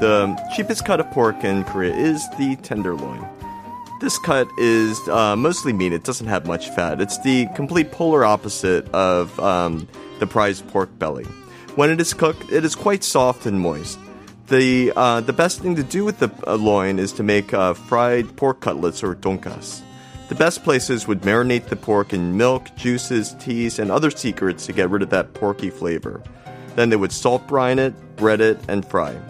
the cheapest cut of pork in Korea is the tenderloin. This cut is uh, mostly meat. It doesn't have much fat. It's the complete polar opposite of um, the prized pork belly. When it is cooked, it is quite soft and moist. The uh, the best thing to do with the uh, loin is to make uh, fried pork cutlets or donkas. The best places would marinate the pork in milk, juices, teas, and other secrets to get rid of that porky flavor. Then they would salt brine it, bread it, and fry.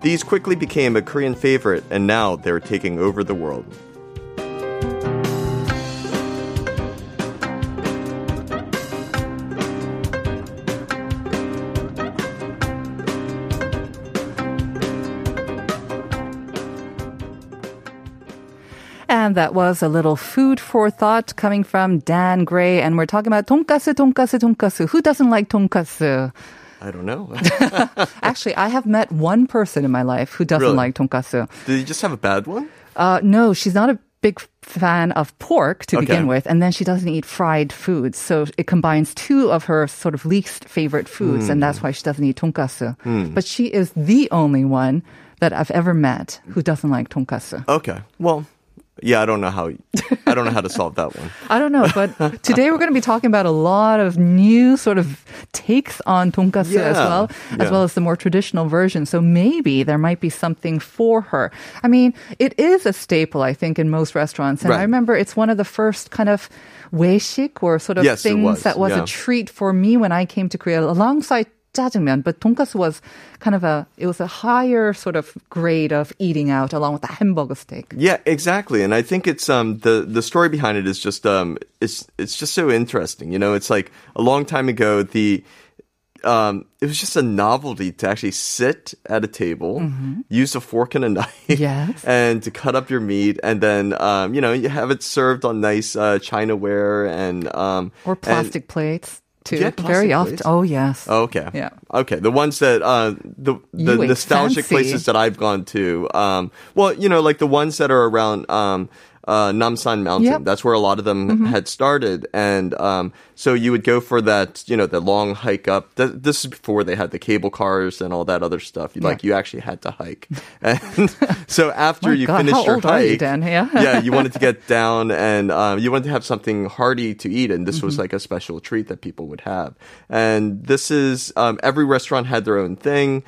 These quickly became a Korean favorite, and now they're taking over the world. And that was a little food for thought coming from Dan Gray. And we're talking about tonkatsu, tonkatsu, tonkatsu. Who doesn't like tonkatsu? I don't know. Actually, I have met one person in my life who doesn't really? like tonkatsu. Did you just have a bad one? Uh, no, she's not a big fan of pork to okay. begin with, and then she doesn't eat fried foods. So it combines two of her sort of least favorite foods, mm. and that's hmm. why she doesn't eat tonkatsu. Mm. But she is the only one that I've ever met who doesn't like tonkatsu. Okay. Well, yeah, I don't know how. I don't know how to solve that one. I don't know, but today we're going to be talking about a lot of new sort of takes on tonkatsu as Yeah, well, as well as the more traditional version. So maybe there might be something for her. I mean, it is a staple, I think, in most restaurants. And I remember it's one of the first kind of weishik or sort of Yes, things was, that was yeah. a treat for me when I came to Korea alongside jjajangmyeon, but tonkatsu was kind of a it was a higher sort of grade of eating out along with the hamburger steak. Yeah, exactly. And I think it's um the the story behind it is just um it's it's just so interesting. You know, it's like a long time ago the um it was just a novelty to actually sit at a table, use a fork and a knife, Yes. and to cut up your meat, and then um you know you have it served on nice uh, chinaware and um Or and- plastic plates too. Yeah, Very often. Oh yes. Okay. Yeah. Okay. The ones that uh the the nostalgic fancy. places that I've gone to. Um well, you know, like the ones that are around um uh Namsan Mountain. Yep. Mm-hmm. That's where a lot of them had started. And um so you would go for that, you know, the long hike up. Th- this is before they had the cable cars and all that other stuff. You Like you actually had to hike. And so after you God, finished your are you, hike, Dan? Yeah. yeah, you wanted to get down and um, you wanted to have something hearty to eat, and this was Mm-hmm. like a special treat that people would have. And this is um, every restaurant had their own thing.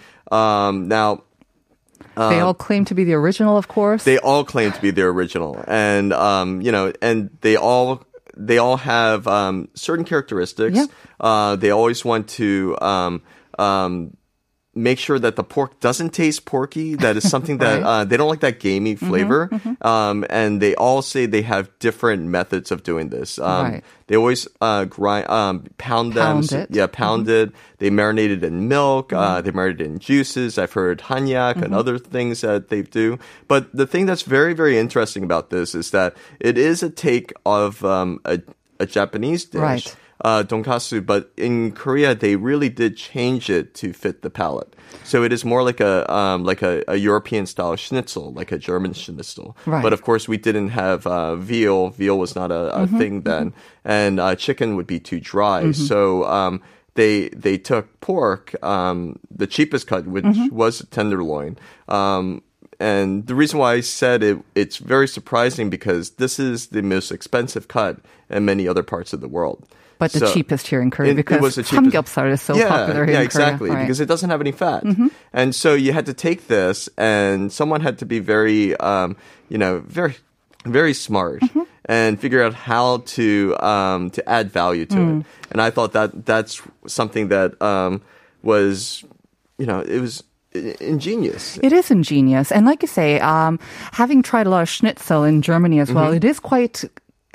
Um, they all claim to be the original, of course. they all claim to be the original, and um, you know, and they all they all have um, certain characteristics. Yeah. Uh, they always want to. Um, um, Make sure that the pork doesn't taste porky. That is something that Right. uh, they don't like that gamey Mm-hmm, flavor. Um, and they all say they have different methods of doing this. Um, Right. They always uh, grind, um, pound them. Pound it. Mm-hmm. Yeah, pounded. They marinate it in milk. Uh, they marinate it in juices. I've heard hanyak Mm-hmm. and other things that they do. But the thing that's very, very interesting about this is that it is a take of um, a, a Japanese dish. Right. Uh, donkasu, but in Korea they really did change it to fit the palate. So it is more like a um, like a, a European style schnitzel, like a German schnitzel. Right. But of course we didn't have uh, veal. Veal was not a, a thing then, and uh, chicken would be too dry. So um, they they took pork, um, the cheapest cut, which was tenderloin. Um, and the reason why I said it, it's very surprising because this is the most expensive cut in many other parts of the world. but the So- cheapest here in Korea it- it because was the cheapest. samgyeopsal is so yeah, popular yeah, here in exactly, Korea. Right. because it doesn't have any fat. And so you had to take this, and someone had to be very, um, you know, very, very smart and figure out how to um, to add value to it. And I thought that that's something that um, was, you know, it was ingenious. It is ingenious. And like you say, um, having tried a lot of schnitzel in Germany as Mm-hmm. well, it is quite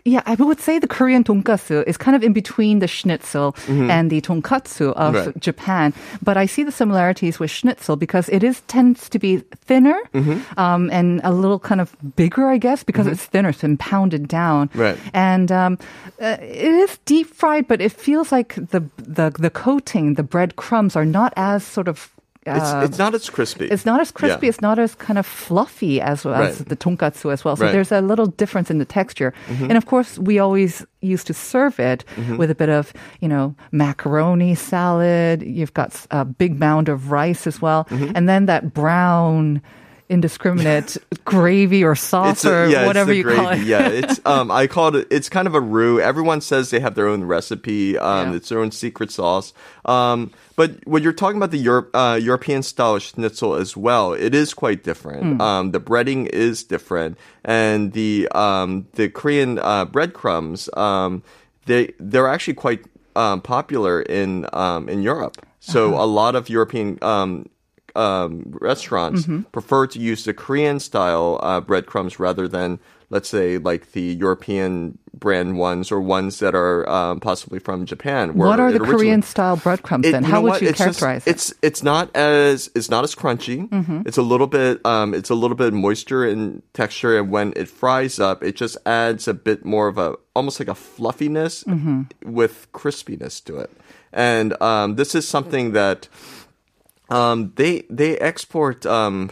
yeah, I would say the Korean tonkatsu is kind of in between the schnitzel and the tonkatsu of Mm-hmm. Right. Japan. But I see the similarities with schnitzel because it is tends to be thinner Mm-hmm. um, and a little kind of bigger, I guess, because it's thinner, it's been pounded down. Right. And um, uh, it is deep fried, but it feels like the the the coating, the bread crumbs, are not as sort of. It's, uh, it's not as crispy. it's not as crispy. Yeah. It's not as kind of fluffy as, as Right. the tonkatsu as well. So Right. there's a little difference in the texture. Mm-hmm. And of course, we always used to serve it mm-hmm. with a bit of, you know, macaroni salad. You've got a big mound of rice as well. Mm-hmm. And then that brown, indiscriminate gravy or sauce a- or yeah, whatever you gravy. call it. yeah, it's um, I called it. It's kind of a roux. Everyone says they have their own recipe. Um, Yeah. it's their own secret sauce. Um, but when you're talking about the Europe, uh, European style schnitzel as well, it is quite different. Um, the breading is different, and the um, the Korean uh, breadcrumbs, um, they they're actually quite um, popular in um, in Europe. So Uh-huh. a lot of European um, um, restaurants Mm-hmm. prefer to use the Korean style uh, breadcrumbs rather than, let's say, like the European brand ones or ones that are um, possibly from Japan. What are the Korean style breadcrumbs it- then? How would what? you It's just- characterize it? It's it's not as it's not as crunchy. Mm-hmm. It's a little bit um it's a little bit moisture in texture, and when it fries up, it just adds a bit more of a almost like a fluffiness Mm-hmm. with crispiness to it. And um, this is something that um, they they export um,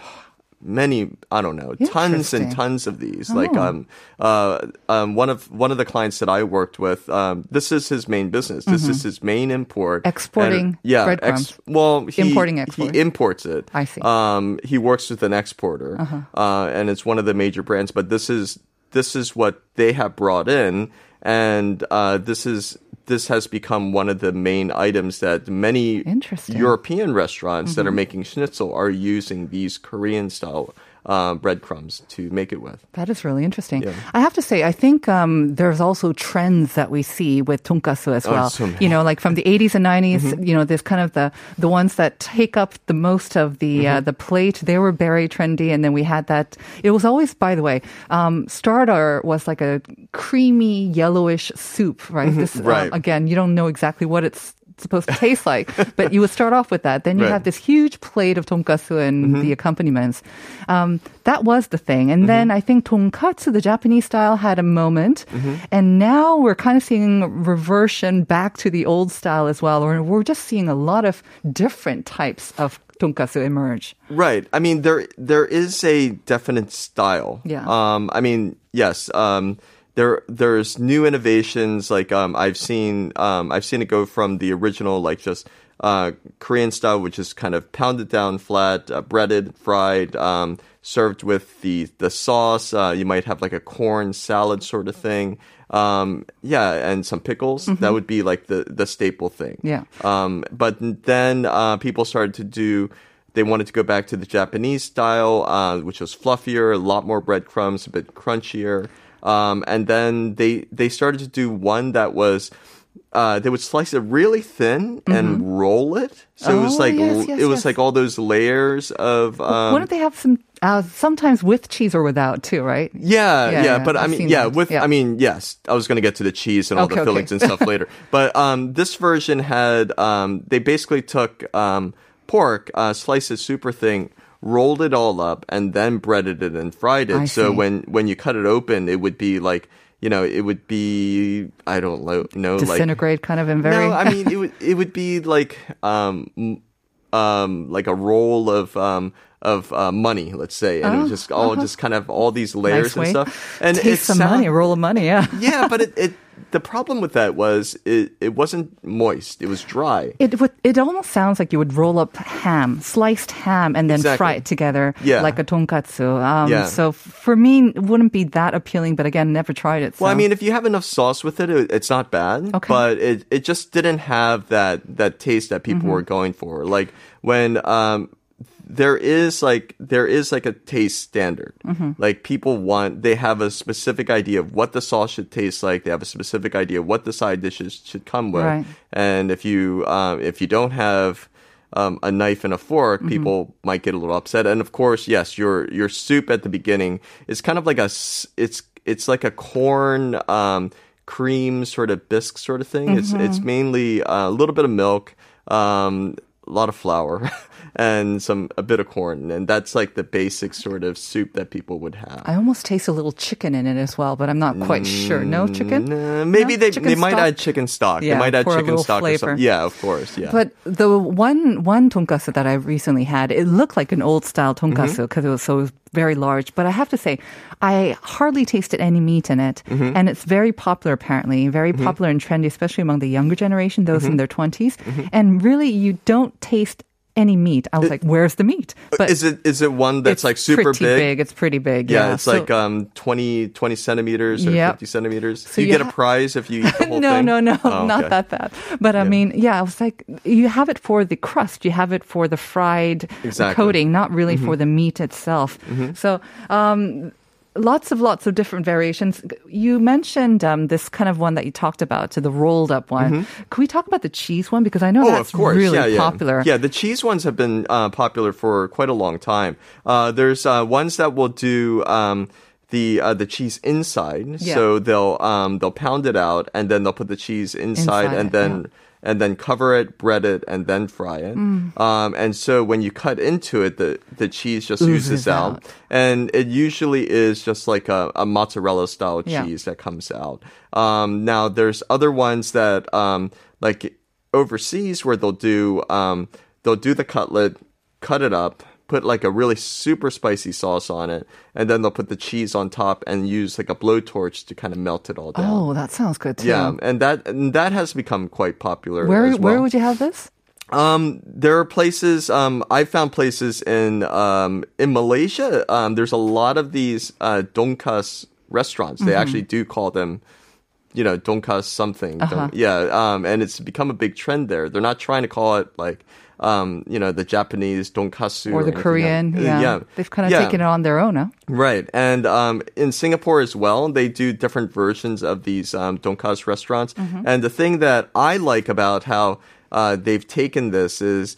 many I don't know tons and tons of these. Like um, uh, um, one of one of the clients that I worked with, um, this is his main business. This is his main import. Mm-hmm. Exporting And, yeah, breadcrumbs. well, he, Importing, He imports it. I see. Uh-huh. Um, he works with an exporter, uh and it's one of the major brands. But this is this is what they have brought in, and uh, this is this has become one of the main items that many Interesting. European restaurants that are Mm-hmm. making schnitzel are using these Korean style uh, breadcrumbs to make it with. That is really interesting. Yeah. I have to say, I think um, there's also trends that we see with tonkatsu as Oh, well. so many. you know, like from the 80s and 90s, Mm-hmm. you know, there's kind of the the ones that take up the most of the uh, Mm-hmm. the plate. They were very trendy, and then we had that. It was always, by the way, um, starter was like a creamy yellowish soup, right? Um, Mm-hmm. Right. again, you don't know exactly what it's supposed to taste like, but you would start off with that. Then you Right. have this huge plate of tonkatsu and the accompaniments. Um, that was the thing. And then I think tonkatsu, the Japanese style, had a moment. And now we're kind of seeing reversion back to the old style as well. Or we're just seeing a lot of different types of tonkatsu emerge. Right. I mean, there there is a definite style. Yeah. Um. I mean, yes. Um. There there's new innovations. Like um. I've seen um. I've seen it go from the original like just uh Korean style, which is kind of pounded down flat, uh, breaded, fried, um, served with the the sauce. Uh, you might have like a corn salad sort of thing. Um. Yeah, and some pickles. That would be like the the staple thing. Yeah. Um, but then uh, people started to do. They wanted to go back to the Japanese style, uh, which was fluffier, a lot more breadcrumbs, a bit crunchier. Um, and then they they started to do one that was. Uh, they would slice it really thin and roll it, so it was Mm-hmm. Oh, like yes, yes, it was yes. like all those layers of. Um, Wouldn't they have some, uh, sometimes with cheese or without too, right? Yeah, Yeah, yeah, but I I've mean, yeah, that. with Yeah. I mean, yes, I was going to get to the cheese and all Okay, the okay. fillings and stuff later. But um, this version had um, they basically took um, pork, uh, sliced it super thin, rolled it all up, and then breaded it and fried it. I so see. when when you cut it open, it would be like you know, it would be I don't know like Disintegrate kind of in very. no, I mean it would it would be like um um like a roll of um of uh, money, let's say, and it was just all just kind of all these layers Oh, uh-huh. nice and way. stuff. And Taste it some sound- money, a roll of money, yeah. yeah, but it, it the problem with that was it it wasn't moist; it was dry. It would. It almost sounds like you would roll up ham, sliced ham, and then Exactly. fry it together Yeah. like a tonkatsu. Um, Yeah. So for me, it wouldn't be that appealing. But again, never tried it. Well, I mean, if you have enough sauce with it, it it's not bad. Okay. But it, it just didn't have that that taste that people Mm-hmm. were going for. Like when um there is like there is like a taste standard. Mm-hmm. Like people want they have a specific idea of what the sauce should taste like. They have a specific idea of what the side dishes should come with. Right. And if you um if you don't have um, a knife and a fork, Mm-hmm. people might get a little upset. And of course, yes, your your soup at the beginning is kind of like a it's it's like a corn um, cream sort of bisque sort of thing. It's it's mainly uh, a little bit of milk, um, a lot of flour. And some a bit of corn, and that's like the basic sort of soup that people would have. I almost taste a little chicken in it as well, but I'm not quite sure. No mm, chicken? Uh, maybe No? they Chicken they might stock? add chicken stock. Yeah, they might add chicken stock or something. Yeah, of course. Yeah. But the one one tonkatsu that I recently had, it looked like an old style mm-hmm. tonkatsu because it was so very large. But I have to say, I hardly tasted any meat in it, mm-hmm. and it's very popular apparently, very mm-hmm. popular and trendy, especially among the younger generation, those in their 20s And really, you don't taste any meat. I was like, "Where's the meat?" But is it is it one that's like super pretty big? It's pretty big. Yeah, Yeah, it's So- like um 20, 20 centimeters or Yep. 50 centimeters. So you, you get a prize if you eat the whole no, thing? no, no, Oh, not okay. that bad. But I mean, yeah, I was like, you have it for the crust, you have it for the fried Exactly. coating, not really for the meat itself. So, um, lots of lots of different variations. You mentioned um, this kind of one that you talked about, to the rolled up one. Could we talk about the cheese one because I know Oh, that's of course. really yeah, yeah. popular. Yeah, the cheese ones have been uh, popular for quite a long time. Uh, there's uh, ones that will do um, the uh, the cheese inside, Yeah. so they'll um, they'll pound it out and then they'll put the cheese inside, Inside and it, then. And then cover it, bread it, and then fry it. Mm. Um, and so when you cut into it, the, the cheese just oozes out. out. And it usually is just like a, a mozzarella style Yeah. cheese that comes out. Um, now there's other ones that um, like overseas where they'll do um, they'll do the cutlet, cut it up, put like a really super spicy sauce on it, and then they'll put the cheese on top and use like a blowtorch to kind of melt it all down. Oh, that sounds good too. yeah, and that and that has become quite popular. Where as well. where would you have this? Um, there are places. Um, I found places in um in Malaysia. Um, there's a lot of these uh donkas restaurants. They actually do call them, you know, donkas something. Don- yeah. Um, and it's become a big trend there. They're not trying to call it like. Um, you know, the Japanese donkasu Or the anything Korean? Uh, Yeah. yeah. They've kind of Yeah. taken it on their own, huh? Right. And um, in Singapore as well, they do different versions of these um, donkas restaurants. Mm-hmm. And the thing that I like about how uh, they've taken this is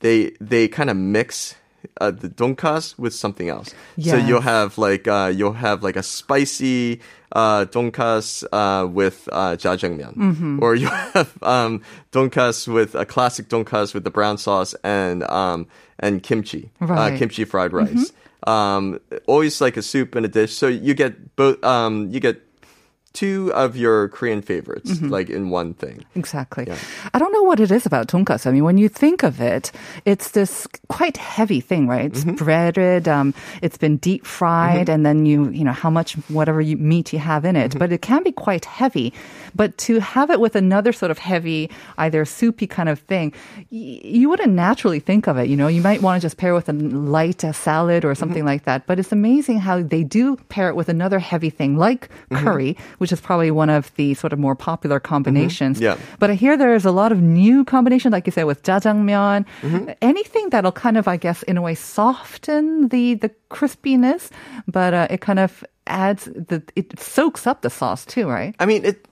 they they kind of mix uh, the donkas with something else. So you'll have like uh, you'll have like a spicy uh, donkas uh, with uh, jjajangmyeon, Mm-hmm. or you have um, donkas with a classic donkas with the brown sauce and um, and kimchi, uh, Right. Mm-hmm. kimchi fried rice. Um, always like a soup and a dish. So you get both. Um, you get two of your Korean favorites, Mm-hmm. like in one thing. Exactly. I don't know what it is about tonkatsu. I mean, when you think of it, it's this quite heavy thing, right? It's Mm-hmm. breaded. Um, it's been deep fried, and then you, you know, how much whatever you, meat you have in it. Mm-hmm. But it can be quite heavy. But to have it with another sort of heavy, either soupy kind of thing, y- you wouldn't naturally think of it. You know, you might want to just pair with a light uh, salad or Mm-hmm. something like that. But it's amazing how they do pair it with another heavy thing like Mm-hmm. curry, which is probably one of the sort of more popular combinations. Yeah. But I hear there's a lot of new combinations, like you said, with jjajangmyeon. Mm-hmm. Anything that'll kind of, I guess, in a way, soften the the crispiness, but uh, it kind of adds the it soaks up the sauce too, right? I mean, it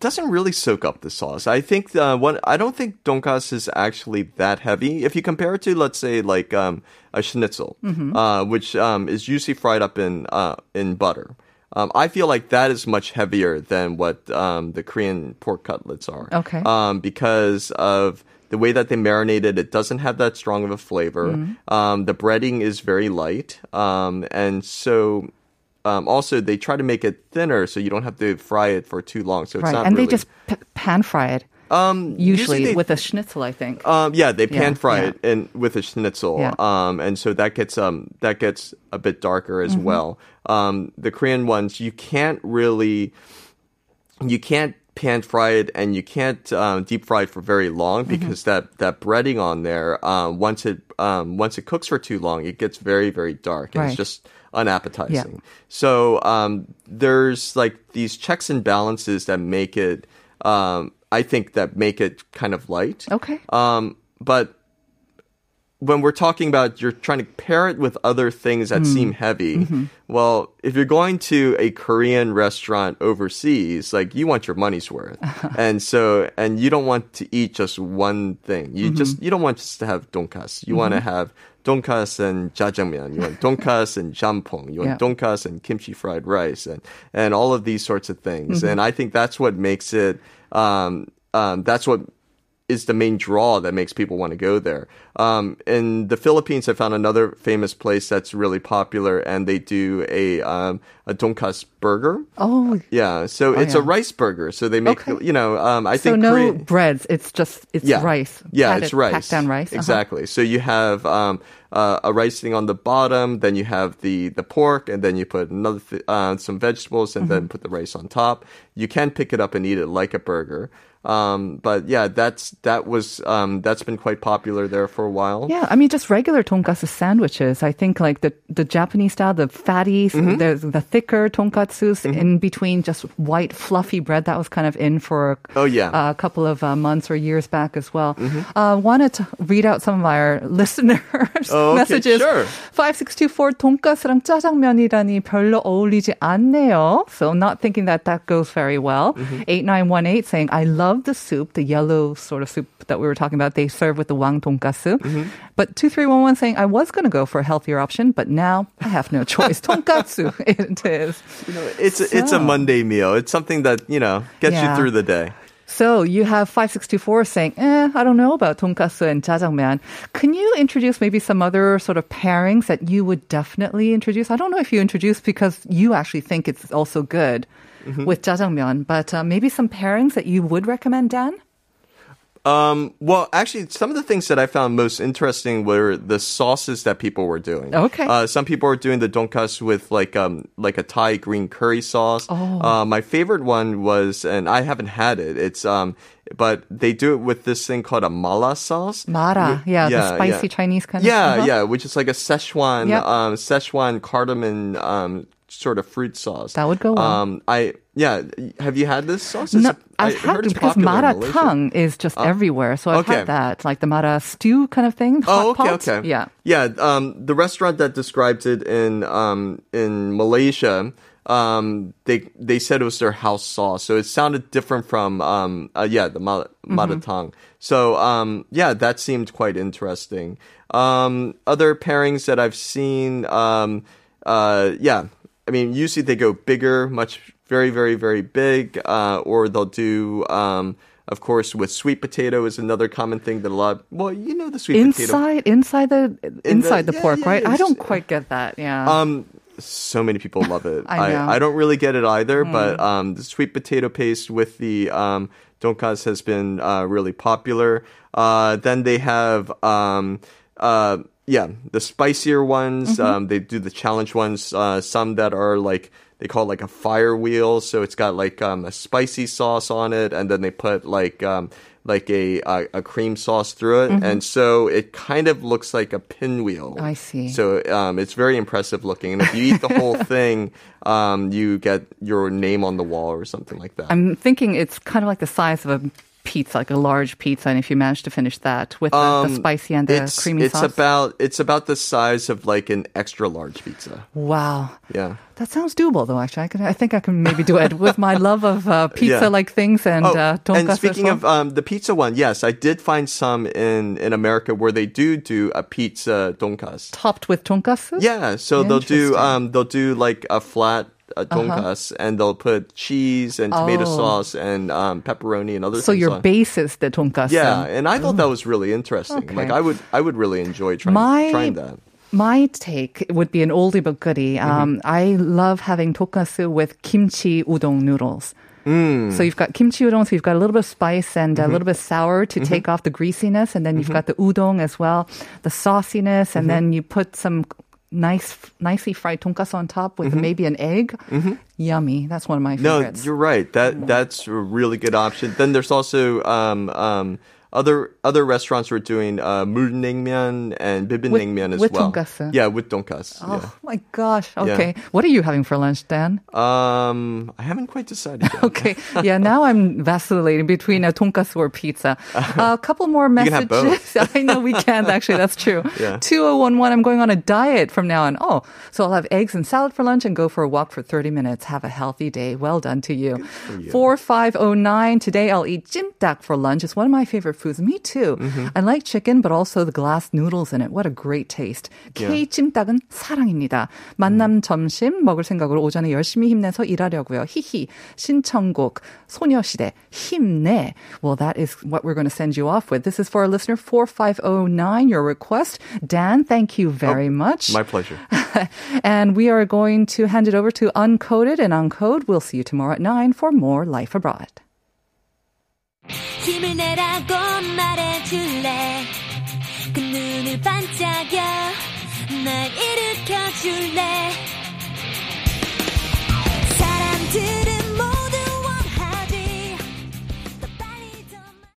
doesn't really soak up the sauce. I think uh, what I don't think donkas is actually that heavy. If you compare it to, let's say, like um, a schnitzel, Mm-hmm. uh, which um, is usually fried up in uh, in butter. Um, I feel like that is much heavier than what um, the Korean pork cutlets are. Okay. Um, because of the way that they marinated, it, doesn't have that strong of a flavor. Mm-hmm. Um, the breading is very light, um, and so um, also they try to make it thinner so you don't have to fry it for too long. So it's right. not And really, they just p- pan fry it. Um, Usually, they- with a schnitzel, I think. um, yeah, they pan Yeah, fry yeah. it and with a schnitzel, Yeah. um, and so that gets um that gets a bit darker as Mm-hmm. well. Um, the Korean ones you can't really, you can't pan fry it and you can't um, deep fry it for very long Mm-hmm. because that that breading on there um, once it um, once it cooks for too long it gets very very dark and it's just unappetizing. So um, there's like these checks and balances that make it. I think that make it kind of light. Okay. Um, but when we're talking about you're trying to pair it with other things that hmm. seem heavy, mm-hmm. well, if you're going to a Korean restaurant overseas, like you want your money's worth. and so, and you don't want to eat just one thing. You mm-hmm. just, you don't want just to have donkas. You want to mm-hmm. have donkas and jjajangmyeon. You want donkas and jampong. You want Yeah. donkas and kimchi fried rice and, and all of these sorts of things. And I think that's what makes it, um, um, that's what is the main draw that makes people want to go there. Um, in the Philippines, I found another famous place that's really popular, and they do a um, a donkas burger. Oh, Yeah, so it's a rice burger. So they make Okay. you know. Um, I so think no breads. It's just it's yeah. rice. Yeah, it's rice. Packed down rice. Uh-huh. Exactly. So you have um, uh, a rice thing on the bottom, then you have the the pork, and then you put another th- uh, some vegetables, and Mm-hmm. then put the rice on top. You can pick it up and eat it like a burger. Um, but yeah, that's that was um, that's been quite popular there for a while. Yeah, I mean, just regular tonkatsu sandwiches. I think like the, the Japanese style, the fatty, Mm-hmm. the, the thicker tonkatsus in between just white fluffy bread. That was kind of in for Oh, yeah. Mm-hmm. a couple of uh, months or years back as well. Uh, wanted to read out some of our listeners' Oh, okay, messages. sure. 5624 돈가스랑 짜장면이라니 별로 어울리지 않네요. So not thinking that that goes very well. Mm-hmm. 8918 saying, I love the soup, the yellow sort of soup that we were talking about, they serve with the wang tonkatsu. Mm-hmm. But 2311 saying, I was going to go for a healthier option, but now I have no choice. tonkatsu it is. You know, it's, so. it's a Monday meal. It's something that, you know, gets yeah. you through the day. So you have 5624 saying, eh, I don't know about tonkatsu and jajangmyeon. Can you introduce maybe some other sort of pairings that you would definitely introduce? I don't know if you introduce because you actually think it's also good. Mm-hmm. with jjajangmyeon, but uh, maybe some pairings that you would recommend, Dan? Um, well, actually, some of the things that I found most interesting were the sauces that people were doing. Okay. Uh, some people were doing the donkas with like um like a Thai green curry sauce. Oh. Uh, my favorite one was, and I haven't had it. It's um, but they do it with this thing called a mala sauce. Mara, Wh- yeah, the spicy Chinese kind of- Yeah, uh-huh. yeah, which is like a Szechuan, Yep. um, Szechuan cardamom um sort of fruit sauce. That would go well. Um, I yeah. Have you had this sauce? No, a- I I've had it because mara tongue is just everywhere. So I've okay. had that, like the mara stew kind of thing. Oh, okay, pot. okay. Yeah. Yeah, um, the restaurant that described it in um, in Malaysia, um, they they said it was their house sauce, so it sounded different from um, uh, yeah, the ma- Mm-hmm. maratang. So um, yeah, that seemed quite interesting. Um, other pairings that I've seen, um, uh, yeah, I mean, usually they go bigger, much very very very big, uh, or they'll do. Um, of course, with sweet potato is another common thing that a lot. Well, you know the sweet potato. Inside, inside the inside the yeah, pork, yeah, right? I don't quite get that. Yeah. Um, so many people love it. I know. Hmm. I, don't really get it either, but um, the sweet potato paste with the um, donkas has been uh, really popular. Uh, then they have um, uh, yeah, the spicier ones. Mm-hmm. Um, they do the challenge ones. Uh, some that are like they call it like a fire wheel, so it's got like um, a spicy sauce on it, and then they put like um, like a, a a cream sauce through it, and so it kind of looks like a pinwheel. Mm-hmm. I see. So um, it's very impressive looking, and if you eat the whole thing, um, you get your name on the wall or something like that. I'm thinking it's kind of like the size of a pizza, like a large pizza, and if you manage to finish that with the, the spicy and the Um, it's, creamy it's sauce. about it's about the size of like an extra large pizza. wow. Yeah. That sounds doable, though. Actually, I can. I think I can maybe do it with my love of uh, pizza-like things and Oh, uh, and speaking of um, the pizza one, yes, I did find some in in America where they do do a pizza donkas. topped with tonkatsu. Yeah, so they'll do um they'll do like a flat uh, donkas and they'll put cheese and tomato Oh. sauce and um, pepperoni and other So things So your on. base is the tonkatsu. Yeah, and I thought that was really interesting. Okay. Like I would I would really enjoy trying My- trying that. My take would be an oldie but goodie. Mm-hmm. Um, I love having tonkatsu with kimchi udon noodles. Mm. So you've got kimchi udon, so you've got a little bit of spice and Mm-hmm. a little bit sour to take off the greasiness, and then you've got the udon as well, the sauciness, and Mm-hmm. then you put some nice, nicely fried tonkatsu on top with maybe an egg. Yummy. That's one of my Mm-hmm. No, you're right. That that's a really good option. Then there's also um um other other restaurants were doing uh, mian and bibimbapmyeon as with well. With tonkatsu. Yeah, with tonkatsu. Oh yeah. my gosh. Okay. Yeah. What are you having for lunch, Dan? Um, I haven't quite decided. okay. Yeah. Now I'm vacillating between a tonkatsu or pizza. A couple more messages. I know we can actually. That's true. Yeah. Two oh one one. I'm going on a diet from now on. Oh, so I'll have eggs and salad for lunch and go for a walk for 30 minutes. Have a healthy day. Well done to you. you. Four five oh nine. Today I'll eat jimdak for lunch. It's one of my favorite foods. Me too. Mm-hmm. I like chicken, but also the glass noodles in it. What a great taste. K 찜닭은 사랑입니다. 만남 점심 먹을 생각으로 오전에 열심히 힘내서 일하려고요. 히히. 신청곡 소녀시대 힘내. Well, that is what we're going to send you off with. This is for our listener 4509, your request. Dan, thank you very much. My pleasure. and we are going to hand it over to Uncoded and Uncode. We'll see you tomorrow at 9 for more Life Abroad. 힘을 내라고 말해줄래? 그 눈을 반짝여 날 일으켜줄래? 사람들은